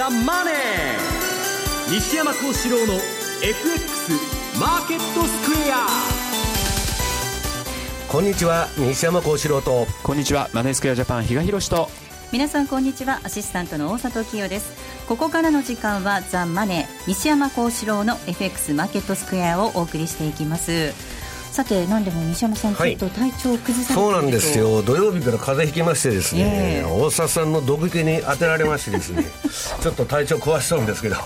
ザ・マネー」西山幸四郎の FX マーケットスクエア。こんにちは西山幸四郎と。こんにちはマネースクエアジャパン比嘉宏と。皆さんこんにちはアシスタントの大里清です。ここからの時間はザ・マネー西山幸四郎の FX マーケットスクエアをお送りしていきますさて何でも西山さん、ちょっと体調を崩されてそうなんですよ。土曜日から風邪ひきましてですね、えー、大沢さんの毒気に当てられましてですね ちょっと体調壊しそうですけど。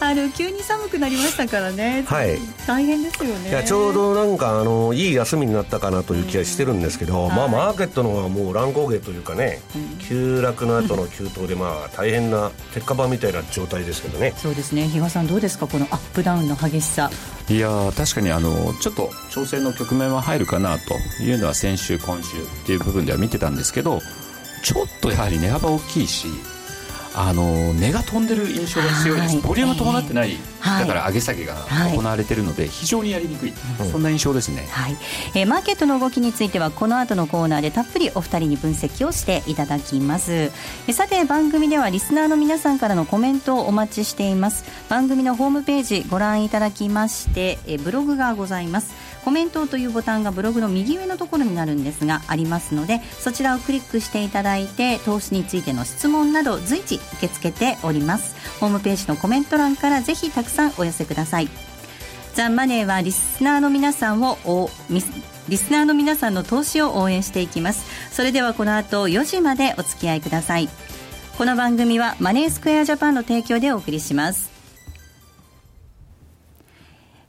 あの急に寒くなりましたからね。はい。大変ですよね。いやちょうどなんかあのいい休みになったかなという気がしてるんですけど、まあマーケットのはもう乱高下というかね、うん、急落の後の急騰でまあ大変な鉄火場みたいな状態ですけどね。そうですね。比嘉さんどうですか？このアップダウンの激しさ。いや確かにあのちょっと調整の局面は入るかなというのは先週今週っていう部分では見てたんですけどちょっとやはり値幅大きいしあの値が飛んでる印象が強いです、ボリューム伴ってない、はい、だから上げ下げが行われているので、非常にやりにくい、はい、そんな印象ですね、はい。えー、マーケットの動きについてはこの後のコーナーでたっぷりお二人に分析をしていただきます。えさて番組ではリスナーの皆さんからのコメントをお待ちしています。番組のホームページご覧いただきましてえブログがございますコメントというボタンがブログの右上のところになるんですがありますのでそちらをクリックしていただいて投資についての質問など随時受け付けております。ホームページのコメント欄からぜひたくさんお寄せください。ザ・マネーはリスナーの皆さんをリスナーの皆さんの投資を応援していきます。それではこの後4時までお付き合いください。この番組はマネースクエアジャパンの提供でお送りします。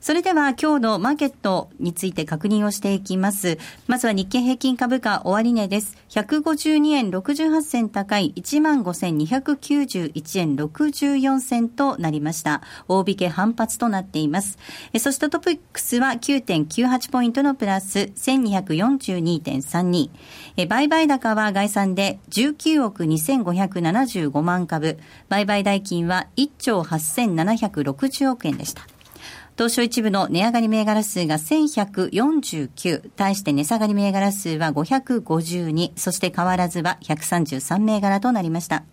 それでは今日のマーケットについて確認をしていきます。まずは日経平均株価終値です。152円68銭高い15,291円64銭となりました。大引け反発となっています。そしてトピックスは9.98ポイントのプラス1242.32。売買高は概算で19億2575万株。売買代金は1兆8760億円でした。東証一部の値上がり銘柄数が1149、対して値下がり銘柄数は552、そして変わらずは133銘柄となりました。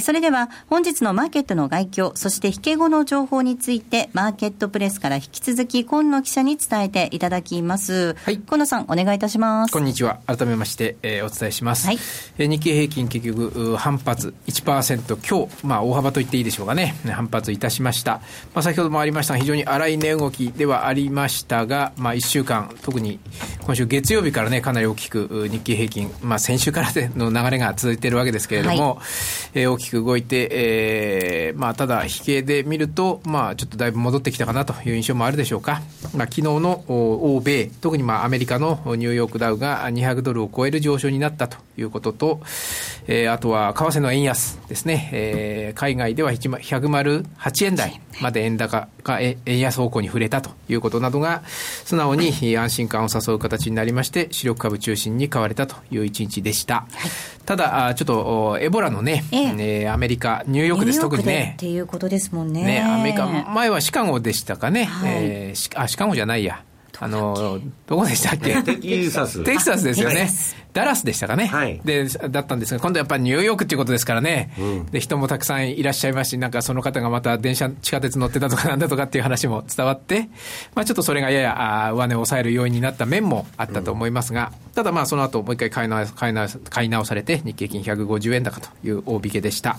それでは本日のマーケットの概況、そして引け後の情報について、マーケットプレスから引き続き、今野記者に伝えていただきます。はい。今野さん、お願いいたします。こんにちは。改めまして、えー、お伝えします。はい。えー、日経平均結局、反発1%強、まあ、大幅と言っていいでしょうかね。反発いたしました。まあ、先ほどもありました非常に荒い値動きではありましたが、まあ、1週間、特に今週月曜日からね、かなり大きく日経平均、まあ、先週からの流れが続いているわけですけれども、はい、えー、大きく動いて、えー、まあ、ただ、引けで見ると、まあ、ちょっとだいぶ戻ってきたかなという印象もあるでしょうか。まあ、昨日の欧米、特にまあ、アメリカのニューヨークダウが200ドルを超える上昇になったということと、えー、あとは為替の円安ですね、えー、海外では108円台まで円高が円安方向に触れたということなどが、素直に安心感を誘う形になりまして、主力株中心に買われたという一日でした。はい、ただ、ちょっとエボラのね、ええー、アメリカ、ニューヨークです、特にね。っていうことですもんね。ね、アメリカ、前はシカゴでしたかね。はい、えー、あ、シカゴじゃないや。あの、どこでしたっけ？テキサス。テキサスですよね。ダラスでしたかね。はい。で、だったんですが、今度やっぱりニューヨークっていうことですからね。うん、で、人もたくさんいらっしゃいますし、なんかその方がまた電車、地下鉄乗ってたとかなんだとかっていう話も伝わって、まあちょっとそれがやや、あ上値を抑える要因になった面もあったと思いますが、うん、ただまあその後もう一回買い直買い直買い直されて、日経金150円高という大引けでした。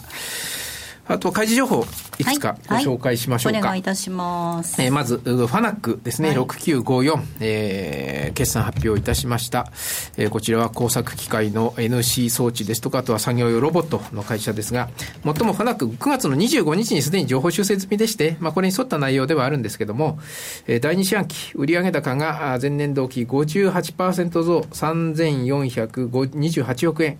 あと、開示情報、いくつかご紹介しましょうか。はいはい、お願いいたします。えー、まず、ファナックですね、はい、6954、えー、決算発表いたしました。えー、こちらは工作機械の NC 装置ですとか、あとは作業用ロボットの会社ですが、最もファナック9月の25日にすでに情報修正済みでして、まあ、これに沿った内容ではあるんですけども、えー、第2四半期売上高が前年同期58%増3428億円、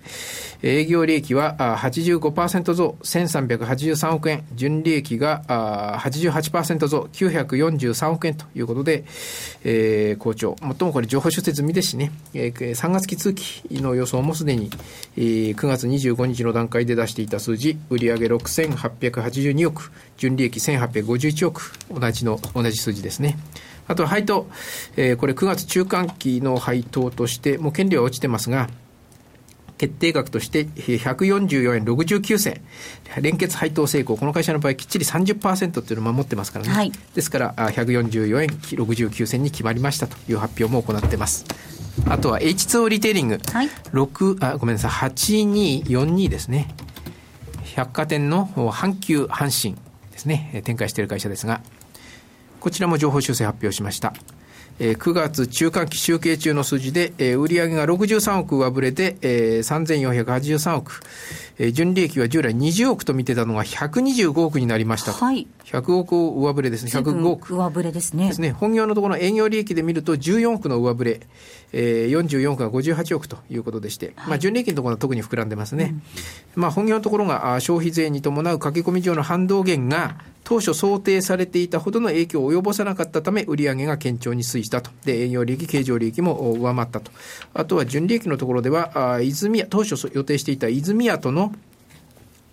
営業利益は85%増1380 83億円、純利益が88%増、943億円ということで、えー、好調。もっともこれ情報出説済みですしね、えー、3月期通期の予想もすでに、えー、9月25日の段階で出していた数字、売上6882億、純利益1851億、同じの、同じ数字ですね。あと配当、えー、これ9月中間期の配当として、もう権利は落ちてますが、決定額として144円69銭。連結配当成功。この会社の場合、きっちり30%っていうのを守ってますからね。はい、ですから、144円69銭に決まりましたという発表も行ってます。あとは H2O リテイリング。はい、6、あ、ごめんなさい、8242ですね。百貨店の阪急阪神ですね、展開している会社ですが、こちらも情報修正発表しました。えー、9月中間期集計中の数字で、えー、売上が63億上振れで、えー、3483億、えー、純利益は従来20億と見てたのが125億になりましたはい。100億上振れですね、105億。上振れですね。ですね。本業のところの営業利益で見ると14億の上振れ、えー、44億が58億ということでして、はい、まあ、純利益のところは特に膨らんでますね。うん、まあ、本業のところが消費税に伴う駆け込み上の反動減が当初想定されていたほどの影響を及ぼさなかったため、売上が堅調に推移したと。で、営業利益、経常利益も上回ったと。あとは純利益のところでは、あ泉当初予定していた泉屋との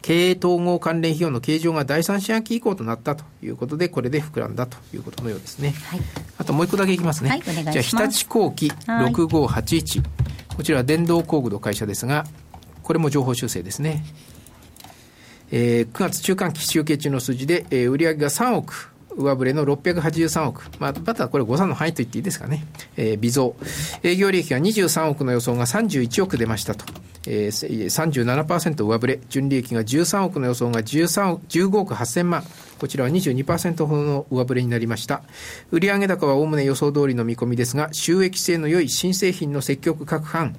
経営統合関連費用の計上が第三四半期以降となったということで、これで膨らんだということのようですね。はい、あともう一個だけいきますね。はい、じゃあ、日立工機6581。こちらは電動工具の会社ですが、これも情報修正ですね。えー、9月中間期集計中の数字で、えー、売上が3億、上振れの683億。まあ、またこれ誤差の範囲と言っていいですかね。えー、微増。営業利益が23億の予想が31億出ましたと。えー、37%上振れ。純利益が13億の予想が13 15億8000万。こちらは22%ほどの上振れになりました。売上高はおおむね予想通りの見込みですが、収益性の良い新製品の積極拡販、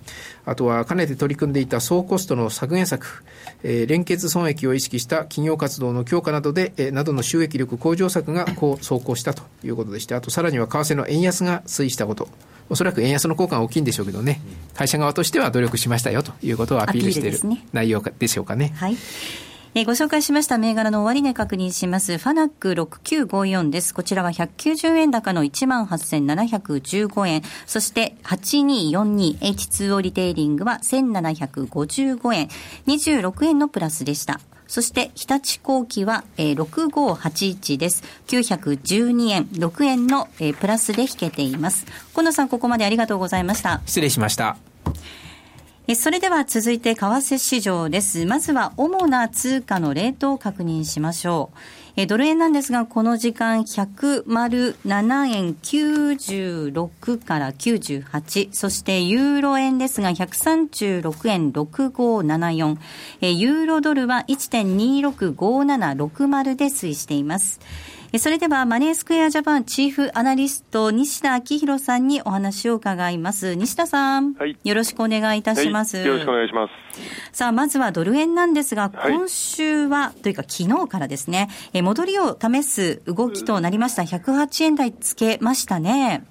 あとはかねて取り組んでいた総コストの削減策、えー、連結損益を意識した企業活動の強化などで、えー、などの収益力向上策がこう走行したということでして、あとさらには為替の円安が推移したこと。おそらく円安の効果が大きいんでしょうけどね、会社側としては努力しましたよということをアピールしている内容でしょうかね。はいえご紹介しました銘柄の終値確認します。ファナック6954です。こちらは190円高の18,715円。そして8242 H2O リテイリングは1755円。26円のプラスでした。そして、日立工機は、えー、6581です。912円、6円の、えー、プラスで引けています。河野さん、ここまでありがとうございました。失礼しました。それでは続いて為替市場です。まずは主な通貨のレートを確認しましょう。ドル円なんですが、この時間107円96から98、そしてユーロ円ですが136円6574、ユーロドルは1.265760で推移しています。それではマネースクエアジャパンチーフアナリスト西田明宏さんにお話を伺います。西田さん、はい、よろしくお願いいたします、はい、よろしくお願いします。さあ、まずはドル円なんですが、今週は、というか昨日からですね、え戻りを試す動きとなりました。108円台つけましたね。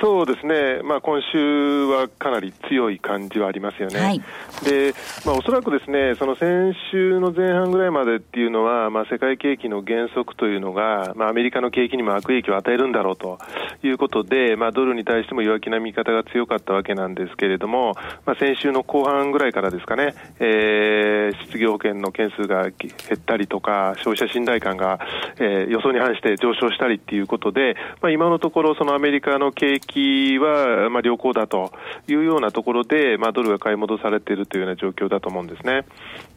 そうですね、まあ、今週はかなり強い感じはありますよね。はい、で、まあ、おそらくですね、その先週の前半ぐらいまでっていうのは、まあ、世界景気の減速というのが、まあ、アメリカの景気にも悪影響を与えるんだろうということで、まあ、ドルに対しても弱気な見方が強かったわけなんですけれども、まあ、先週の後半ぐらいからですかね、えー、失業保険の件数が減ったりとか、消費者信頼感が、えー、予想に反して上昇したりっていうことで、まあ、今のところ、そのアメリカの景気は、まあ、良好だというようなところで、まあ、ドルが買い戻されているというような状況だと思うんですね。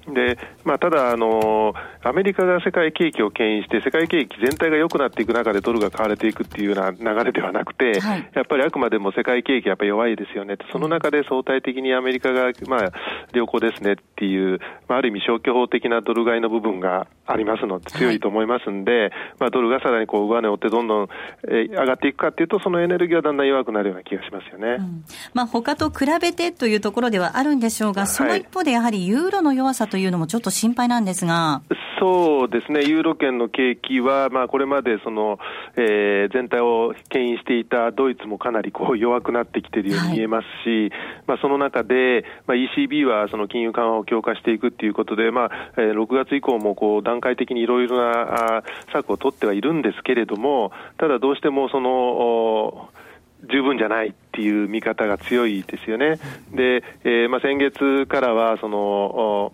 で、まあ、ただ、あの、アメリカが世界景気を牽引して、世界景気全体が良くなっていく中でドルが買われていくっていうような流れではなくて、はい、やっぱりあくまでも世界景気やっぱり弱いですよね。その中で相対的にアメリカが、まあ、良好ですねっていう、まあ、ある意味消去法的なドル買いの部分がありますので、強いと思いますんで、はい、まあ、ドルがさらにこう上値を追ってどんどん、え上がっていくかっていうと、そのエネルギーはだんだん弱くなるような気がしますよね。うん、まあ、他と比べてというところではあるんでしょうが、その一方でやはりユーロの弱さというのもちょっと心配なんですが。そうですね、ユーロ圏の景気は、まあ、これまでその、えー、全体を牽引していたドイツもかなりこう 弱くなってきているように見えますし、はい、まあ、その中で、まあ、ECB はその金融緩和を強化していくということで、まあえー、6月以降もこう段階的にいろいろな策を取ってはいるんですけれども、ただどうしてもその、十分じゃないっていう見方が強いですよね。で、えーまあ、先月からはその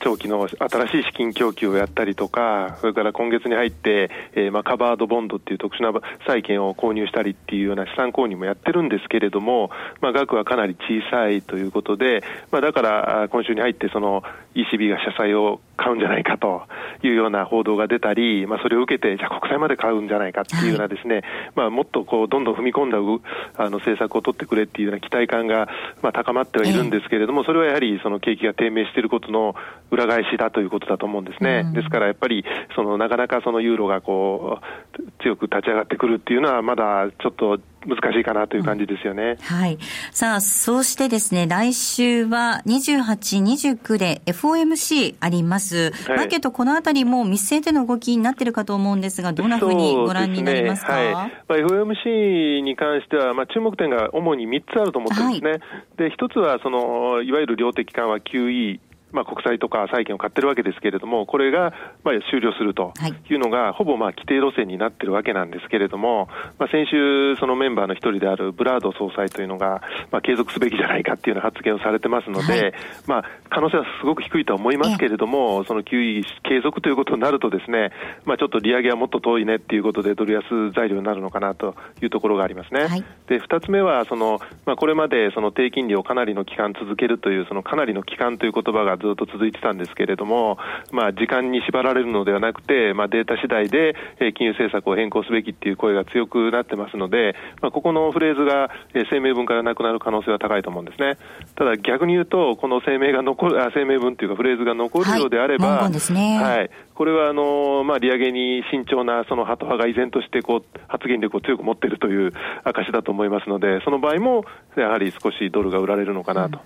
長期の新しい資金供給をやったりとか、それから今月に入って、えー、まあカバードボンドっていう特殊な債券を購入したりっていうような資産購入もやってるんですけれども、まあ、額はかなり小さいということで、まあ、だから今週に入ってその ECB が社債を買うんじゃないかというような報道が出たり、まあ、それを受けて、じゃあ国債まで買うんじゃないかっていうようなですね、はい、まあ、もっとこうどんどん踏み込んだあの政策を取ってくれっていうような期待感がまあ高まってはいるんですけれども、それはやはりその景気が低迷していることの裏返しだということだと思うんですね。ですからやっぱりそのなかなかそのユーロがこう強く立ち上がってくるっていうのはまだちょっと難しいかなという感じですよね。うん、はい。さあ、そうしてですね、来週は28、29で FOMC あります。はい、マーケットこのあたりも見据えての動きになっているかと思うんですが、どんなふうにご覧になりますか、ね、はい、まあ、FOMC に関しては、まあ、注目点が主に3つあると思ってるんですね。はい、で、一つは、その、いわゆる量的緩和 QE まあ、国債とか債券を買ってるわけですけれども、これがまあ終了するとい。うのが、ほぼまあ規定路線になってるわけなんですけれども、まあ、先週、そのメンバーの一人であるブラード総裁というのが、まあ、継続すべきじゃないかっていうような発言をされてますので、はい、まあ、可能性はすごく低いとは思いますけれども、その QE 継続ということになるとですね、まあ、ちょっと利上げはもっと遠いねっていうことで、ドル安材料になるのかなというところがありますね。はい、で、二つ目は、その、まあ、これまでその低金利をかなりの期間続けるという、そのかなりの期間という言葉がずっと続いてたんですけれども、まあ、時間に縛られるのではなくて、まあ、データ次第で金融政策を変更すべきっていう声が強くなってますので、まあ、ここのフレーズが声明文からなくなる可能性は高いと思うんですね。ただ逆に言うと、この声明が残る、あ声明文というかフレーズが残るようであれば、はい、ね、はい、これはあの、まあ、利上げに慎重なそのハト派が依然としてこう発言力を強く持っているという証だと思いますので、その場合もやはり少しドルが売られるのかなと。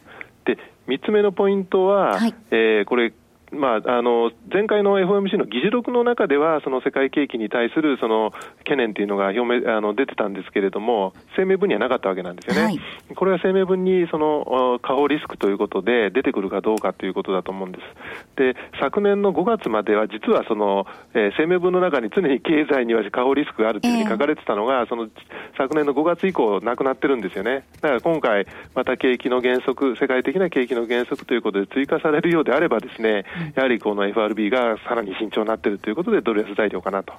うん、で3つ目のポイントは、はい、えー、これまあ、あの前回の FOMC の議事録の中では、その世界景気に対するその懸念というのが表明あの出てたんですけれども、声明文にはなかったわけなんですよね。はい、これは声明文にその下方リスクということで出てくるかどうかということだと思うんです。で、昨年の5月までは、実はその、えー、声明文の中に常に経済には下方リスクがあるというふうに書かれてたのが、えー、その昨年の5月以降、なくなってるんですよね。だから今回、また景気の減速、世界的な景気の減速ということで追加されるようであればですね、やはりこの FRB がさらに慎重になっているということで、ドル安材料かなと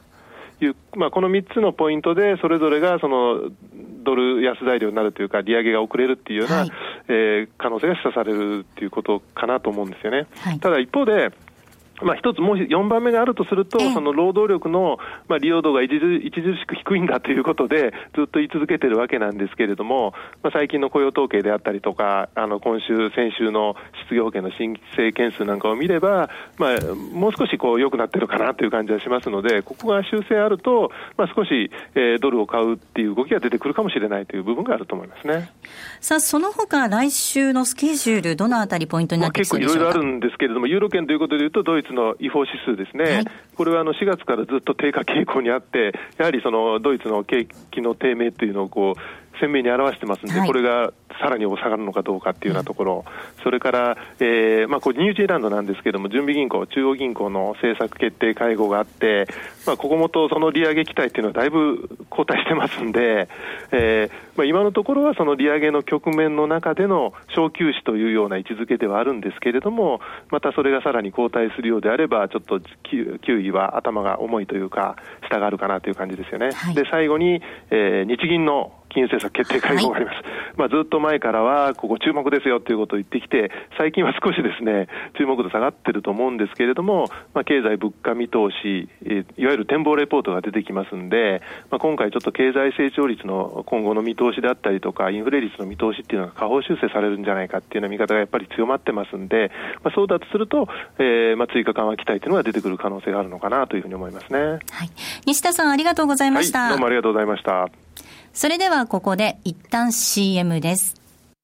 いう、まあ、この3つのポイントで、それぞれがそのドル安材料になるというか、利上げが遅れるっていうような、はい、えー、可能性が示唆されるっていうことかなと思うんですよね。はい、ただ一方でまあ、一つ、もう4番目があるとすると、その労働力の、まあ、利用度が著しく低いんだということで、ずっと言い続けてるわけなんですけれども、まあ、最近の雇用統計であったりとか、あの今週、先週の失業保険の申請件数なんかを見れば、まあ、もう少しこう良くなってるかなという感じはしますので、ここが修正あると、まあ、少し、えー、ドルを買うっていう動きが出てくるかもしれないという部分があると思いますね。さあ、その他来週のスケジュール、どのあたりポイントになってきそうでしょうか、まあ、結構いろいろあるんですけれども、ユーロ圏ということでいうと、ドイツの違法指数ですね、はい、これはあの4月からずっと低下傾向にあって、やはりそのドイツの景気の低迷というのをこう鮮明に表してますんで、はい、これがさらに下がるのかどうかっていうようなところ、それから、えーまあ、これニュージーランドなんですけれども、準備銀行、中央銀行の政策決定会合があって、まあ、ここもとその利上げ期待っていうのはだいぶ後退してますんで、えーまあ、今のところはその利上げの局面の中での小休止というような位置づけではあるんですけれども、またそれがさらに後退するようであれば、ちょっと9位は頭が重いというか、下があるかなという感じですよね。はい、で最後に、えー、日銀の金融政策決定会合があります。はい、まあ、ずっと前からは、ここ注目ですよということを言ってきて、最近は少しですね、注目度下がってると思うんですけれども、まあ、経済物価見通し、いわゆる展望レポートが出てきますんで、まあ、今回ちょっと経済成長率の今後の見通しであったりとか、インフレ率の見通しっていうのが下方修正されるんじゃないかっていうような見方がやっぱり強まってますんで、まあ、そうだとすると、えー、まあ、追加緩和期待というのが出てくる可能性があるのかなというふうに思いますね。はい。西田さんありがとうございました。はい、どうもありがとうございました。それではここで一旦 CM です。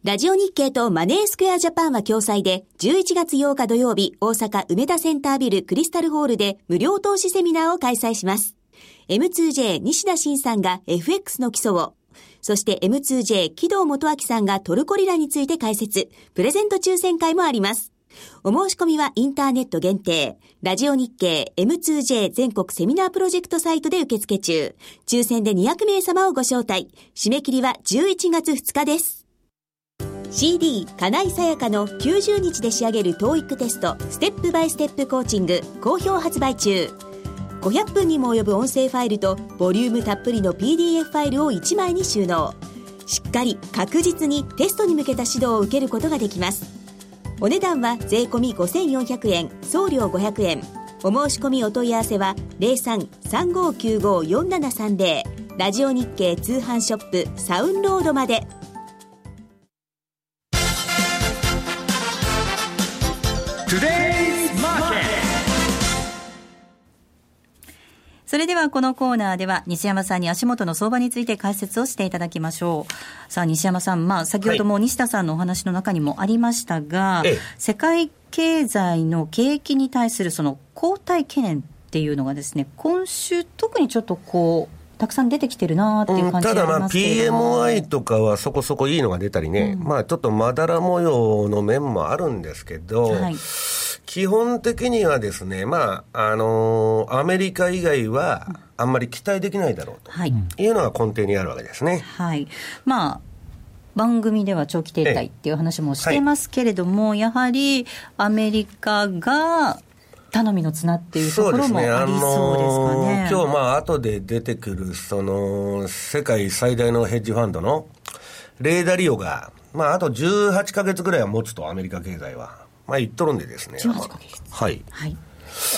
ラジオ日経とマネースクエアジャパンは共催で、11月8日土曜日、大阪梅田センタービルクリスタルホールで無料投資セミナーを開催します。M2J 西田慎さんが FX の基礎を、そして M2J 木戸元明さんがトルコリラについて解説、プレゼント抽選会もあります。お申し込みはインターネット限定。ラジオ日経 M2J 全国セミナープロジェクトサイトで受付中。抽選で200名様をご招待。締め切りは11月2日です。CD 金井さやかの90日で仕上げる TOEIC テストステップバイステップコーチング好評発売中500分にも及ぶ音声ファイルとボリュームたっぷりの PDF ファイルを1枚に収納しっかり確実にテストに向けた指導を受けることができますお値段は税込5400円送料500円。お申し込みお問い合わせは0335954730ラジオ日経通販ショップサウンロードまで。それではこのコーナーでは西山さんに足元の相場について解説をしていただきましょう。さあ西山さん、まあ先ほども西田さんのお話の中にもありましたが、はい、世界経済の景気に対するその後退懸念っていうのがですね、今週特にちょっとこう、たくさん出てきてるなっていう感じただまあ PMI とかはそこそこいいのが出たりね、うん、まあちょっとまだら模様の面もあるんですけど、はい、基本的にはですね、まあ、あのー、アメリカ以外はあんまり期待できないだろうというのが根底にあるわけですね。はい。まあ、番組では長期停滞っていう話もしてますけれども、はい、やはりアメリカが頼みの綱っていうところもありそうですかね。ね今日まあ後で出てくるその世界最大のヘッジファンドのレーダーリオが、まああと18か月ぐらいは持つとアメリカ経済は、まあ言っとるんでですね。18ヶ月。はい。はい。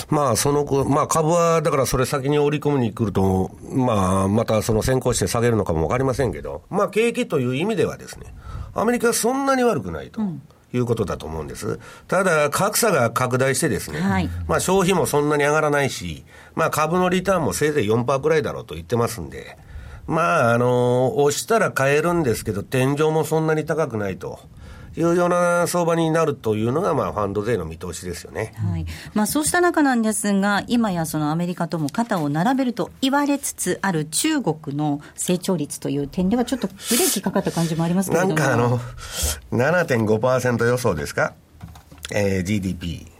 まあ、その、まあ、株は、だからそれ先に織り込みに来ると、まあ、またその先行して下げるのかもわかりませんけど、まあ、景気という意味ではですね、アメリカはそんなに悪くないと。うんいうことだと思うんです。ただ、格差が拡大してですね、はい、まあ消費もそんなに上がらないし、まあ株のリターンもせいぜい4%くらいだろうと言ってますんで、まあ、あの、押したら買えるんですけど、天井もそんなに高くないと。いうような相場になるというのが、まあ、ファンド税の見通しですよね。はいまあ、そうした中なんですが、今やそのアメリカとも肩を並べると言われつつある中国の成長率という点では、ちょっとブレーキかかった感じもありますけれども。なんかあの、7.5%予想ですか、えー、GDP。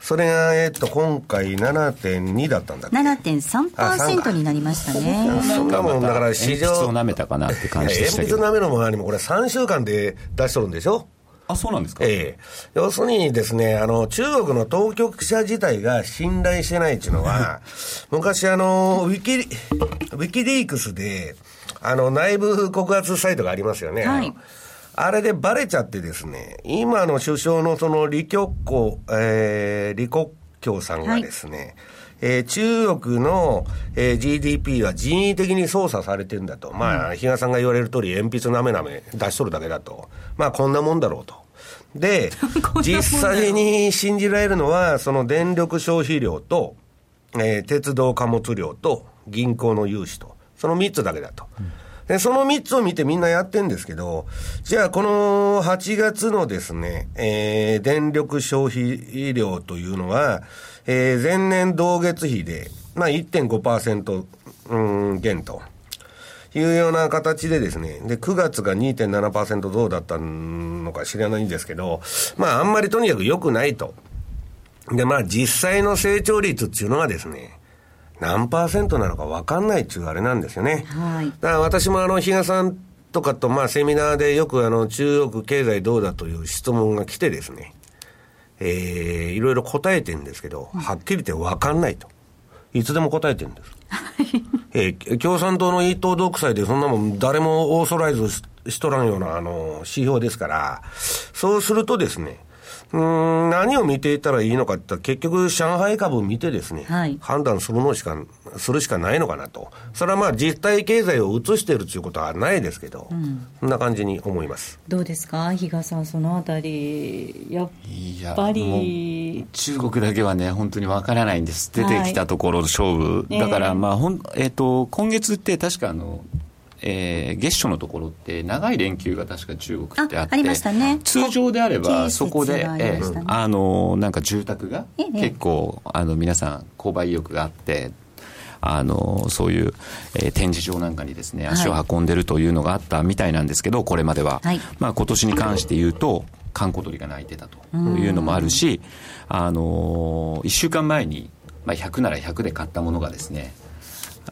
それが、えっと、今回7.2だったんだっけ？7.3%になりましたね。そんなもん、だから市場。鉛筆を舐めたかなって感じでしたけど。鉛筆舐めるも何も、これ3週間で出しとるんでしょ？あ、そうなんですか？ええ要するにですね、あの、中国の当局者自体が信頼してないっていうのは、昔あの、ウィキ、ウィキリークスで、あの、内部告発サイトがありますよね。はい。あれでバレちゃってですね、今の首相のその李克強、えー、李克強さんがですね、はいえー、中国の、えー、GDP は人為的に操作されてるんだと。まあ、比嘉さんが言われる通り、鉛筆なめなめ出しとるだけだと。まあ、こんなもんだろうと。で、実際に信じられるのは、その電力消費量と、えー、鉄道貨物量と銀行の融資と、その3つだけだと。うんで、その3つを見てみんなやってんですけど、じゃあこの8月のですね、えー、電力消費量というのは、えー、前年同月比で、まあ1.5%、うん、減と。いうような形でですね、で、9月が2.7%どうだったのか知らないんですけど、まああんまりとにかく良くないと。で、まあ実際の成長率っていうのはですね、何パーセントなのか分かんないっていうあれなんですよね。はい、だから私もあの、比嘉さんとかと、まあ、セミナーでよくあの、中国経済どうだという質問が来てですね、えー、いろいろ答えてるんですけど、はっきり言って分かんないと。いつでも答えてるんです。えー、共産党の一党独裁でそんなもん誰もオーソライズしとらんようなあの指標ですから、そうするとですね、うん何を見ていたらいいのかって結局、上海株を見てですね、はい、判断するのしか、するしかないのかなと。それはまあ実体経済を移しているということはないですけど、うん、そんな感じに思います。どうですか？比嘉さん、そのあたり、やっぱり。中国だけはね、本当にわからないんです。出てきたところ勝負。はい、だから、まあ、ほん、えっ、ー、と、今月って確かあの、えー、月初のところって長い連休が確か中国ってあってありました、ね、通常であればそこで、ね、えー、あのなんか住宅が結構、あの皆さん購買意欲があってあのそういう、えー、展示場なんかにですね足を運んでるというのがあったみたいなんですけど、これまでは、はい、まあ、今年に関して言うと閑古鳥が鳴いてたというのもあるし、あの1週間前に、まあ、100なら100で買ったものがですね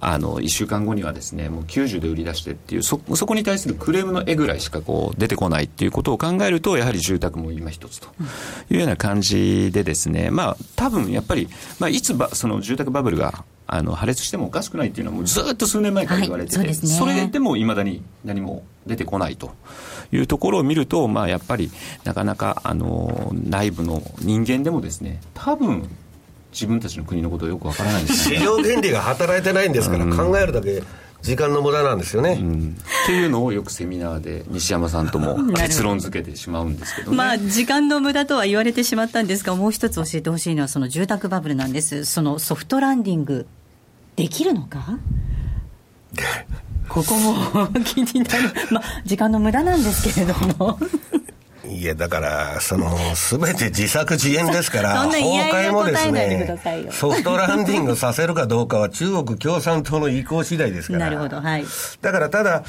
あの1週間後にはですねもう90で売り出してっていうそそこに対するクレームの絵ぐらいしかこう出てこないっていうことを考えるとやはり住宅も今一つというような感じでですね。まあ多分やっぱり、まあ、いつばその住宅バブルがあの破裂してもおかしくないっていうのはもうずっと数年前から言われてて、はいそね、それでもいまだに何も出てこないというところを見ると、まあ、やっぱりなかなかあの内部の人間でもですね多分自分たちの国のことをよくわからないですね。市場原理が働いてないんですから、考えるだけ時間の無駄なんですよね、うん、っていうのをよくセミナーで西山さんとも 結論付けてしまうんですけど、ね、まあ時間の無駄とは言われてしまったんですがもう一つ教えてほしいのはその住宅バブルなんです。そのソフトランディングできるのか？ここも気になる、まあ、時間の無駄なんですけれどもいや、だから、その、すべて自作自演ですから、崩壊もですね、ソフトランディングさせるかどうかは中国共産党の意向次第ですから。なるほど、はい。だから、ただ、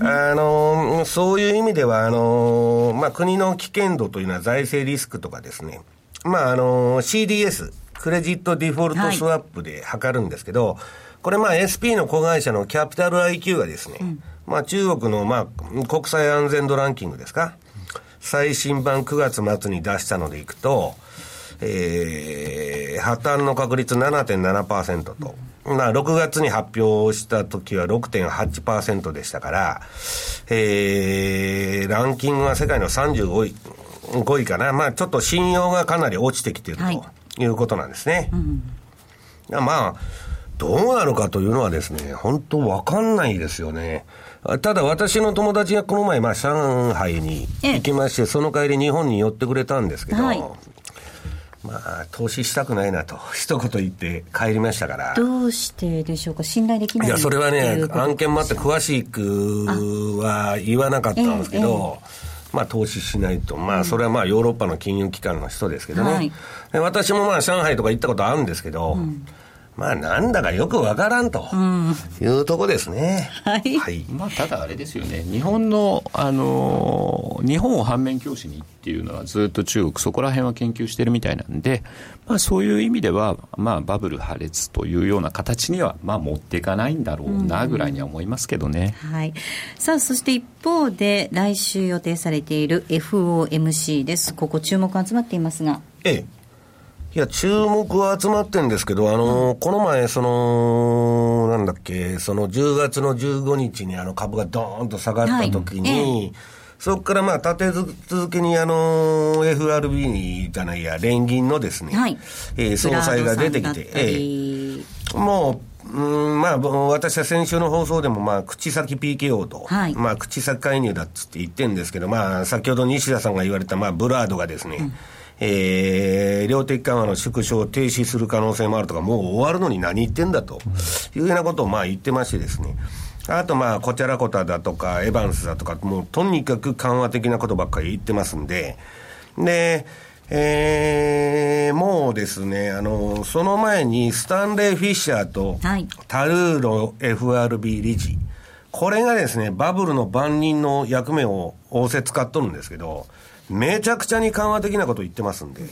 あの、そういう意味では、あの、まあ、国の危険度というのは財政リスクとかですね、まあ、あの、CDS、クレジットデフォルトスワップで測るんですけど、はいこれまあ SP の子会社のキャピタル IQ がですね、うん、まあ中国のまあ国際安全度ランキングですか、最新版9月末に出したのでいくと、えー、破綻の確率7.7%と、まあ、6月に発表した時は6.8%でしたから、えー、ランキングは世界の35位、5位かな。まあ、ちょっと信用がかなり落ちてきているということなんですね。はいうん、まあ、どうなるかというのはですね、本当わかんないですよね。ただ私の友達がこの前、まあ、上海に行きまして、その帰り日本に寄ってくれたんですけど、はい、まあ、投資したくないなと、一言言って帰りましたから。どうしてでしょうか、信頼できないいや、それはね、案件もあって詳しくは言わなかったんですけど、えええ、まあ、投資しないと、まあ、それはまあ、ヨーロッパの金融機関の人ですけどね、はい、私もまあ、上海とか行ったことあるんですけど、うんまあ、なんだかよくわからんというとこですね。はい。はい、まあ、ただあれですよね、日本の、あの、日本を反面教師にっていうのはずっと中国、そこら辺は研究してるみたいなんで、まあ、そういう意味では、まあ、バブル破裂というような形には、まあ、持っていかないんだろうなぐらいには思いますけどね。はい。さあ、そして一方で、来週予定されている FOMC です。ここ注目集まっていますが。ええ。いや、注目は集まってるんですけど、あのー、この前、その、なんだっけ、その10月の15日にあの株がドーンと下がった時に、はい。そこからまあ立て続けにあの FRB じゃないや、連銀のですね、はい、えー、総裁が出てきて、えー、もう、うんまあ、私は先週の放送でも、まあ、口先 PKO と、はい、まあ、口先介入だっつって言ってるんですけど、まあ、先ほど西田さんが言われた、まあ、ブラードがですね、うんえー、量的緩和の縮小を停止する可能性もあるとか、もう終わるのに何言ってんだと。いうようなことをまあ言ってましてですね。あとまあ、こちらこただとか、エヴァンスだとか、もうとにかく緩和的なことばっかり言ってますんで、で、えー、もうですね、あの、その前にスタンレー・フィッシャーと、タルーロ FRB 理事、これがですね、バブルの番人の役目を仰せ使っとるんですけど、めちゃくちゃに緩和的なことを言ってますんで、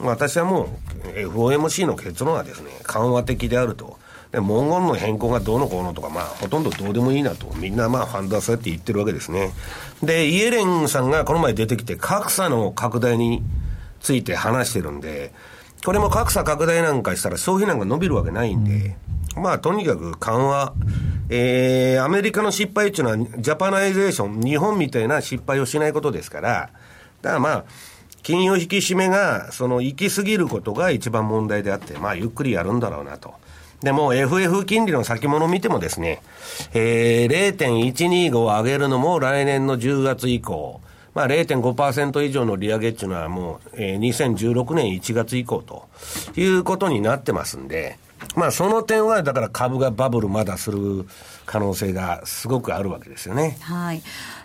私はもう FOMC の結論はですね、緩和的であると。で、文言の変更がどうのこうのとか、まあ、ほとんどどうでもいいなと、みんなまあ、ファンドはそうやって言ってるわけですね。で、イエレンさんがこの前出てきて、格差の拡大について話してるんで、これも格差拡大なんかしたら消費なんか伸びるわけないんで、まあ、とにかく緩和、えー、アメリカの失敗っていうのは、ジャパナイゼーション、日本みたいな失敗をしないことですから、だからまあ、金融引き締めが、その行き過ぎることが一番問題であって、まあ、ゆっくりやるんだろうなと。でも、FF 金利の先物を見てもですね、えー、0.125を上げるのも来年の10月以降、まあ0.5%以上の利上げっていうのはもう、えー、2016年1月以降ということになってますんで、まあその点はだから株がバブルまだする可能性がすごくあるわけですよね。はい。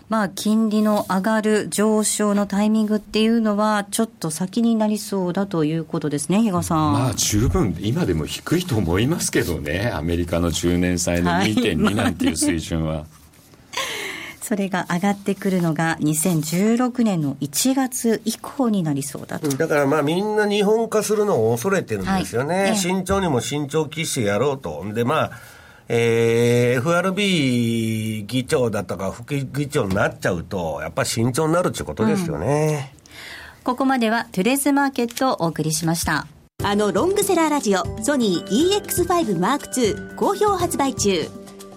まあ、金利の上がる上昇のタイミングっていうのは、ちょっと先になりそうだということですね、比嘉さん。まあ、十分、今でも低いと思いますけどね、アメリカの10年債の2.2なんていう水準は。それが上がってくるのが2016年の1月以降になりそうだと。だからまあみんな日本化するのを恐れてるんですよね。はい、慎重にも慎重期してやろうと。でまあ、えー、FRB 議長だったか副議長になっちゃうと、やっぱり慎重になるってことですよね。うん、ここまではトゥレースマーケットをお送りしました。あのロングセラーラジオ、ソニー EX5 M2 好評発売中。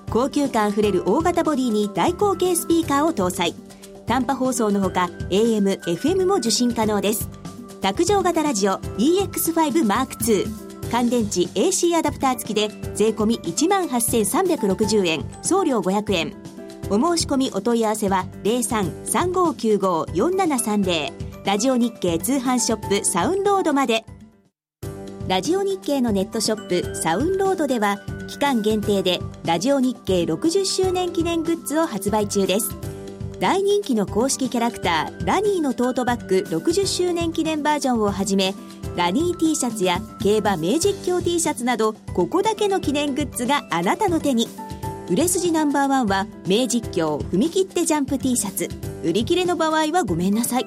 高級感あふれる大型ボディに大口径スピーカーを搭載。短波放送のほか AM、FM も受信可能です。卓上型ラジオ EX5 M2 乾電池 AC アダプター付きで税込1万8360円送料500円。お申し込みお問い合わせは0335954730ラジオ日経通販ショップサウンロードまで。ラジオ日経のネットショップサウンロードでは期間限定でラジオ日経60周年記念グッズを発売中です。大人気の公式キャラクターラニーのトートバッグ60周年記念バージョンをはじめラニー T シャツや競馬名実況 T シャツなどここだけの記念グッズがあなたの手に。売れ筋ナンバーワンは名実況踏み切ってジャンプ T シャツ。売り切れの場合はごめんなさい。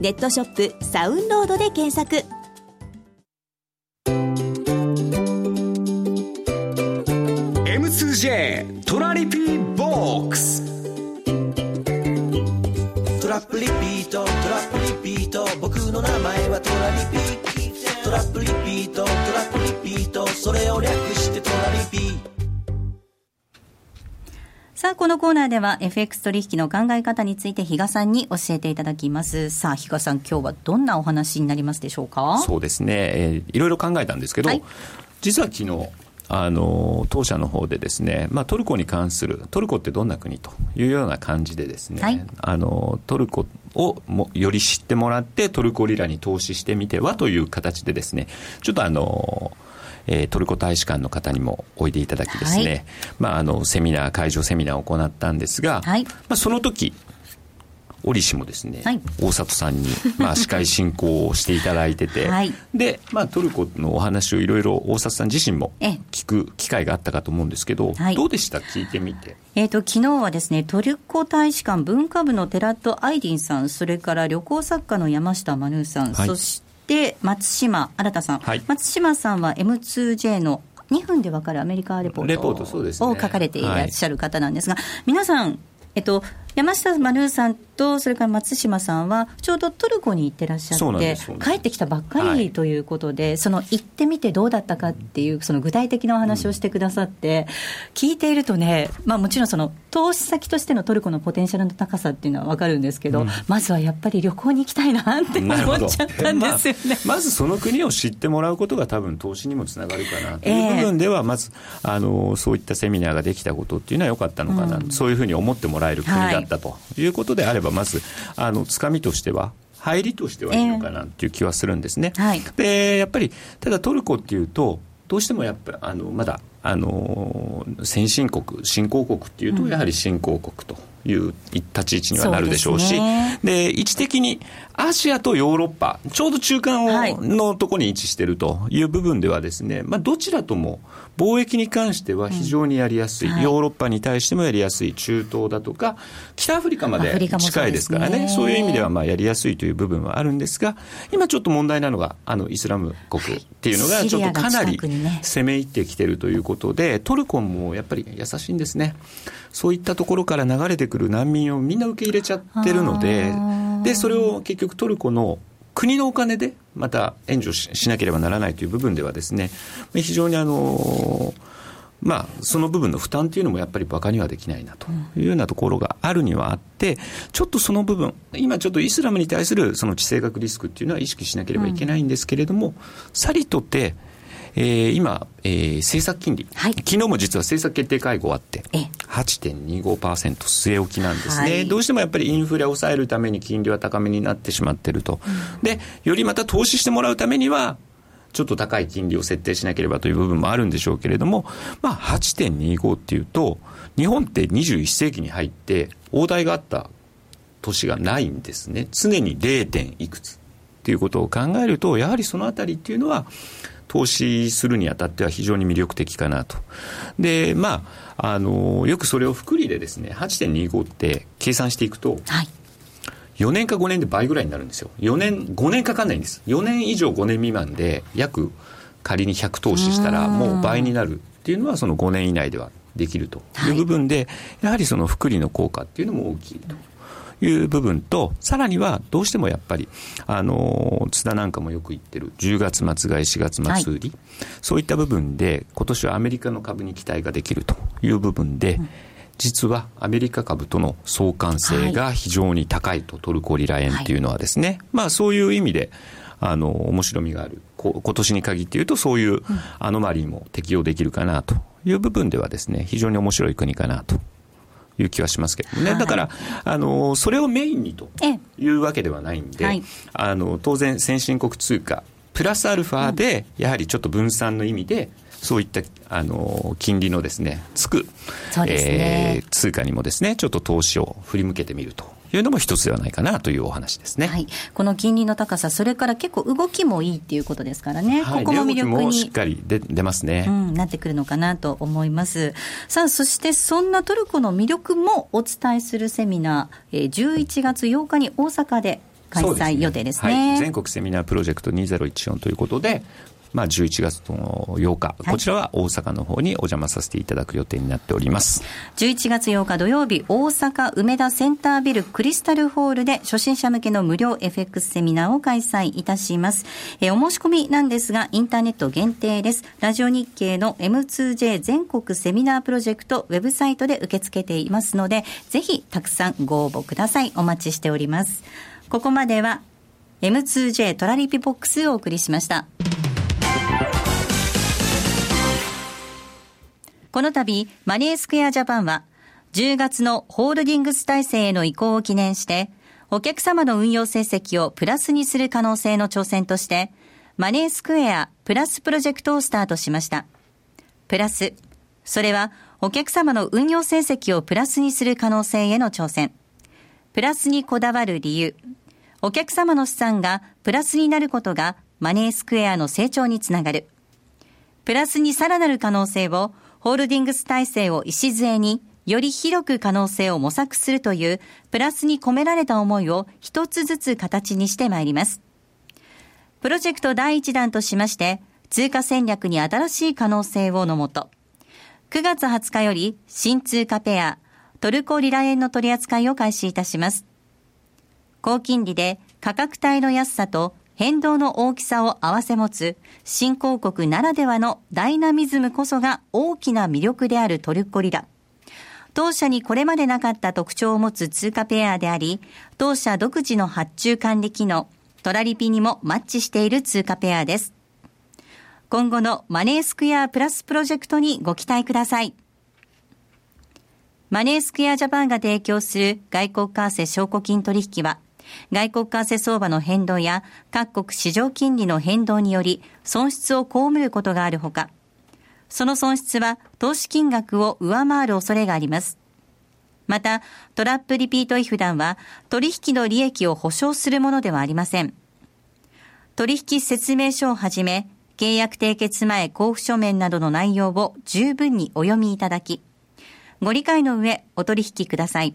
ネットショップサウンロードで検索。M2J トラリピーボックス。トラップリピートトラップリピート。僕の名前はトラリピトラップリピート。トラップリピート。それを略してトラリピさあ、このコーナーでは FX 取引の考え方について比嘉さんに教えていただきます。さあ、比嘉さん、今日はどんなお話になりますでしょうか？そうですね、えー、いろいろ考えたんですけど、はい、実は昨日、あの当社の方でですね、まあ、トルコに関するトルコってどんな国というような感じでですね、はい、あのトルコをもより知ってもらってトルコリラに投資してみてはという形でですねちょっとあのえー、トルコ大使館の方にもおいでいただきですね、はい、まあ、あのセミナー会場セミナーを行ったんですが、はい、まあ、その時折しもですね、はい、大里さんに、まあ、司会進行をしていただいてて、はい、で、まあ、トルコのお話をいろいろ大里さん自身も聞く機会があったかと思うんですけど、はい、どうでした？聞いてみて。えーと、昨日はですねトルコ大使館文化部のテラット・アイディンさんそれから旅行作家の山下マヌーさん、そして松島新さん、松島さんは M2J の2分でわかるアメリカレポートを書かれていらっしゃる方なんですが、皆さんえっと、山下マヌーさんと、それから松島さんは、ちょうどトルコに行ってらっしゃって、帰ってきたばっかりということで、はい、その行ってみてどうだったかっていう、その具体的なお話をしてくださって、うん、聞いているとね、まあ、もちろんその投資先としてのトルコのポテンシャルの高さっていうのは分かるんですけど、うん、まずはやっぱり旅行に行きたいなって思っちゃったんですよね、まあ、まずその国を知ってもらうことが、多分投資にもつながるかなという部分では、まず、あのそういったセミナーができたことっていうのは良かったのかな、うん、そういうふうに思ってもらえる国だったということであれば、まず、あのつかみとしては、入りとしてはいいのかなっていう気はするんですね。えーはい、でやっぱりただトルコっていうとどうしてもやっぱあのまだあの先進国新興国っていうとやはり新興国と。いう立ち位置にはなるでしょうし、で、位置的にアジアとヨーロッパ、ちょうど中間を、はい、のところに位置しているという部分ではですね、まあ、どちらとも貿易に関しては非常にやりやすい、うんはい、ヨーロッパに対してもやりやすい、中東だとか、北アフリカまで近いですからね、そういう意味ではまあやりやすいという部分はあるんですが、今ちょっと問題なのが、あのイスラム国っていうのが、ちょっとかなり攻め入ってきてるということで、トルコもやっぱり優しいんですね。そういったところから流れてくる難民をみんな受け入れちゃってるので、で、それを結局トルコの国のお金でまた援助しなければならないという部分ではですね、非常にあの、まあ、その部分の負担というのもやっぱり馬鹿にはできないなというようなところがあるにはあって、ちょっとその部分、今ちょっとイスラムに対するその地政学リスクっていうのは意識しなければいけないんですけれども、さりとて、えー、今、えー、政策金利、はい、昨日も実は政策決定会合あって、8.25%据え置きなんですね、はい、どうしてもやっぱりインフレを抑えるために金利は高めになってしまっていると、うん、でよりまた投資してもらうためには、ちょっと高い金利を設定しなければという部分もあるんでしょうけれども、まあ、8.25っていうと、日本って21世紀に入って、大台があった年がないんですね、常に 0. 点いくつっていうことを考えると、やはりそのあたりっていうのは、投資するにあたっては非常に魅力的かなと。で、まあ、あの、よくそれを複利でですね、8.25って計算していくと、はい、4年か5年で倍ぐらいになるんですよ。4年、5年かかんないんです。4年以上5年未満で約仮に100投資したらもう倍になるっていうのはその5年以内ではできるという部分で、はい、やはりその福利の効果っていうのも大きいと。いう部分と、さらにはどうしてもやっぱり、あの津田なんかもよく言ってる10月末買い、4月末売り、はい、そういった部分で、今年はアメリカの株に期待ができるという部分で、うん。実はアメリカ株との相関性が非常に高いと、はい、トルコリラ円っていうのはですね、はい、まあそういう意味で、あの、面白みがある。今年に限って言うと、そういうアノマリーも適用できるかなという部分ではですね、非常に面白い国かなという気はしますけどね、はい、だからあの、それをメインにというわけではないんで、はい、あの当然、先進国通貨、プラスアルファで、やはりちょっと分散の意味で、そういったあの金利のですねつく、ね。えー、通貨にもですねちょっと投資を振り向けてみるというのも一つではないかなというお話ですね。はい。この金利の高さ、それから結構動きもいいっていうことですからね。はい、ここも魅力に。しっかり出出ますね、うん。なってくるのかなと思います。さあ、そしてそんなトルコの魅力もお伝えするセミナー、えー、11月8日に大阪で開催予定ですね、ねはい、全国セミナープロジェクト2014ということで、まあ、11月の8日、こちらは大阪の方にお邪魔させていただく予定になっております。11月8日土曜日、大阪梅田センタービルクリスタルホールで初心者向けの無料 FX セミナーを開催いたします。えお申し込みなんですが、インターネット限定です。ラジオ日経の M2J 全国セミナープロジェクトウェブサイトで受け付けていますので、ぜひたくさんご応募ください。お待ちしております。ここまでは M2J トラリピボックスをお送りしました。この度、マネースクエアジャパンは、10月のホールディングス体制への移行を記念して、お客様の運用成績をプラスにする可能性の挑戦として、マネースクエアプラスプロジェクトをスタートしました。プラス、それはお客様の運用成績をプラスにする可能性への挑戦。プラスにこだわる理由。お客様の資産がプラスになることがマネースクエアの成長につながる。プラスにさらなる可能性をホールディングス体制を礎に、より広く可能性を模索するという、プラスに込められた思いを一つずつ形にしてまいります。プロジェクト第1弾としまして、通貨戦略に新しい可能性をのもと、9月20日より新通貨ペア、トルコリラ円の取り扱いを開始いたします。高金利で価格帯の安さと変動の大きさを併せ持つ新興国ならではのダイナミズムこそが大きな魅力であるトルコリラ。当社にこれまでなかった特徴を持つ通貨ペアであり、当社独自の発注管理機能、トラリピにもマッチしている通貨ペアです。今後のマネースクエアプラスプロジェクトにご期待ください。マネースクエアジャパンが提供する外国為替証拠金取引は、外国為替相場の変動や各国市場金利の変動により損失を被ることがあるほか、その損失は投資金額を上回る恐れがあります。また、トラップリピート違反団は取引の利益を保証するものではありません。取引説明書をはじめ、契約締結前交付書面などの内容を十分にお読みいただき、ご理解の上お取引ください。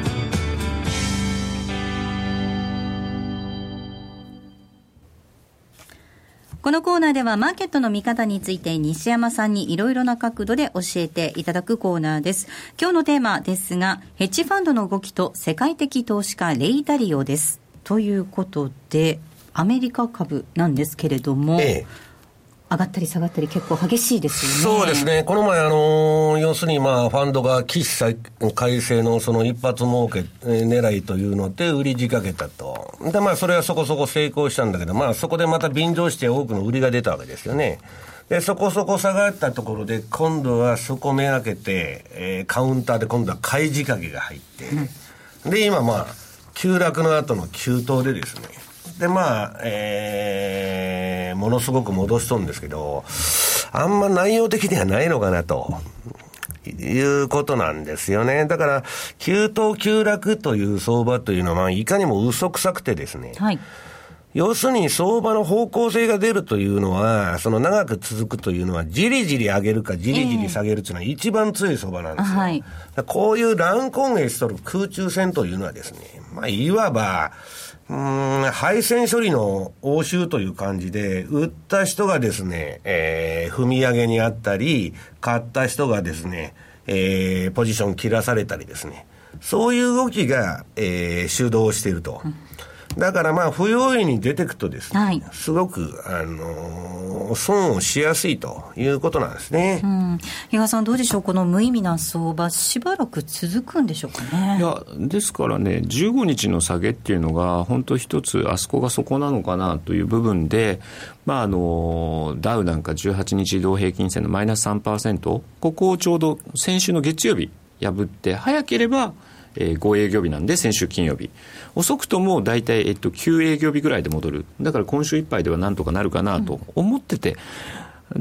このコーナーではマーケットの見方について西山さんにいろいろな角度で教えていただくコーナーです。今日のテーマですが、ヘッジファンドの動きと世界的投資家レイダリオです。ということで、アメリカ株なんですけれども、ええ上がったり下がったり結構激しいですよね。そうですね。この前、あの、要するにまあ、ファンドが起死改正のその一発儲け狙いというので売り仕掛けたと。で、まあ、それはそこそこ成功したんだけど、まあ、そこでまた便乗して多くの売りが出たわけですよね。で、そこそこ下がったところで、今度はそこめがけて、えー、カウンターで今度は買い仕掛けが入って、で、今まあ、急落の後の急騰でですね、で、まあ、えー、ものすごく戻しとるんですけど、あんま内容的にはないのかなと。いうことなんですよね。だから、急騰急落という相場というのは、いかにも嘘くさくてですね。はい。要するに相場の方向性が出るというのは、その長く続くというのは、じりじり上げるかじりじり下げるというのは一番強い相場なんですよ。はい、こういう乱高下しとる空中戦というのはですね、まあ、いわば、うん、配線処理の応酬という感じで、売った人がですね、えー、踏み上げにあったり、買った人がですね、えー、ポジション切らされたりですね、そういう動きが、えー、主導していると。うんだからまあ、不用意に出てくとですね、はい、すごく、あのー、損をしやすいということなんですね。うん。比嘉さん、どうでしょう、この無意味な相場、しばらく続くんでしょうかね？いや、ですからね、15日の下げっていうのが、本当一つ、あそこがそこなのかなという部分で、まあ、あのダウなんか18日移動平均線のマイナス3%、ここをちょうど先週の月曜日破って、早ければ、えー、5営業日なんで先週金曜日。遅くとも大体、えっと、9営業日ぐらいで戻る。だから今週いっぱいではなんとかなるかなと思ってて、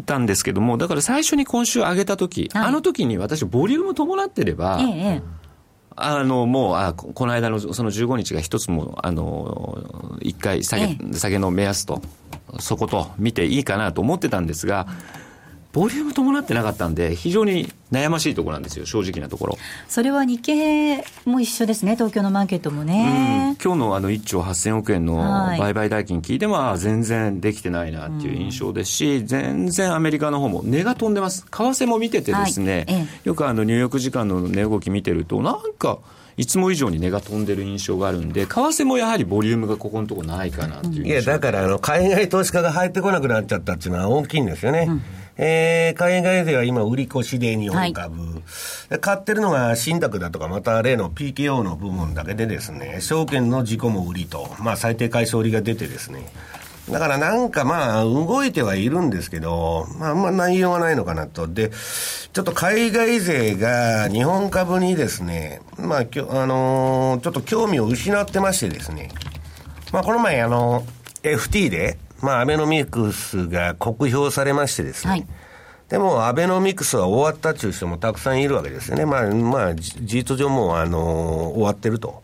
たんですけどもだから最初に今週上げた時、はい、あの時に私ボリューム伴ってれば、ええあのもうあこの間のその15日が一つもあの1回下げ,、ええ、下げの目安とそこと見ていいかなと思ってたんですが、ボリューム伴ってなかったんで、非常に悩ましいところなんですよ、正直なところ。それは日経も一緒ですね、東京のマーケットもね。今日のあの1兆8000億円の売買代金聞いても、全然できてないなっていう印象ですし、全然アメリカの方も値が飛んでます。為替も見ててですね、はい、よくあのニューヨーク時間の値動き見てると、なんか、いつも以上に値が飛んでる印象があるんで、為替もやはりボリュームがここのところないかなっていういや、だからあの海外投資家が入ってこなくなっちゃったっていうのは大きいんですよね。うんえー、海外では今、売り越しで日本株、はい、買ってるのが信託だとか、また例の PKO の部分だけでですね、証券の自己も売りと、まあ、最低解消売りが出てですね、だからなんかまあ、動いてはいるんですけど、まあ、あんま内容はないのかなと。で、ちょっと海外勢が日本株にですね、まあ、きょあのー、ちょっと興味を失ってましてですね、まあ、この前あの、FT で、まあ、アベノミクスが酷評されましてですね、はい、でも、アベノミクスは終わったっていう人もたくさんいるわけですよね。まあ、まあ、事実上もう、あのー、終わってると。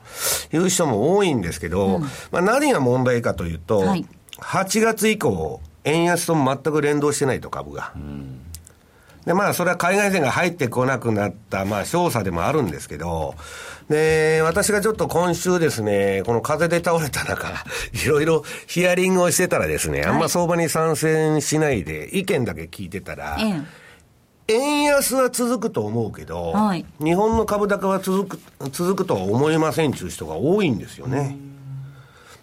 いう人も多いんですけど、うん、まあ、何が問題かというと、はい、8月以降、円安と全く連動してないと、株が。うん。で、まあ、それは海外勢が入ってこなくなった、まあ、少佐でもあるんですけど、で、私がちょっと今週ですね、この風で倒れた中、いろいろヒアリングをしてたらですね、あんま相場に参戦しないで、意見だけ聞いてたら、円安は続くと思うけど、はい、日本の株高は続く、続くとは思えませんという人が多いんですよね。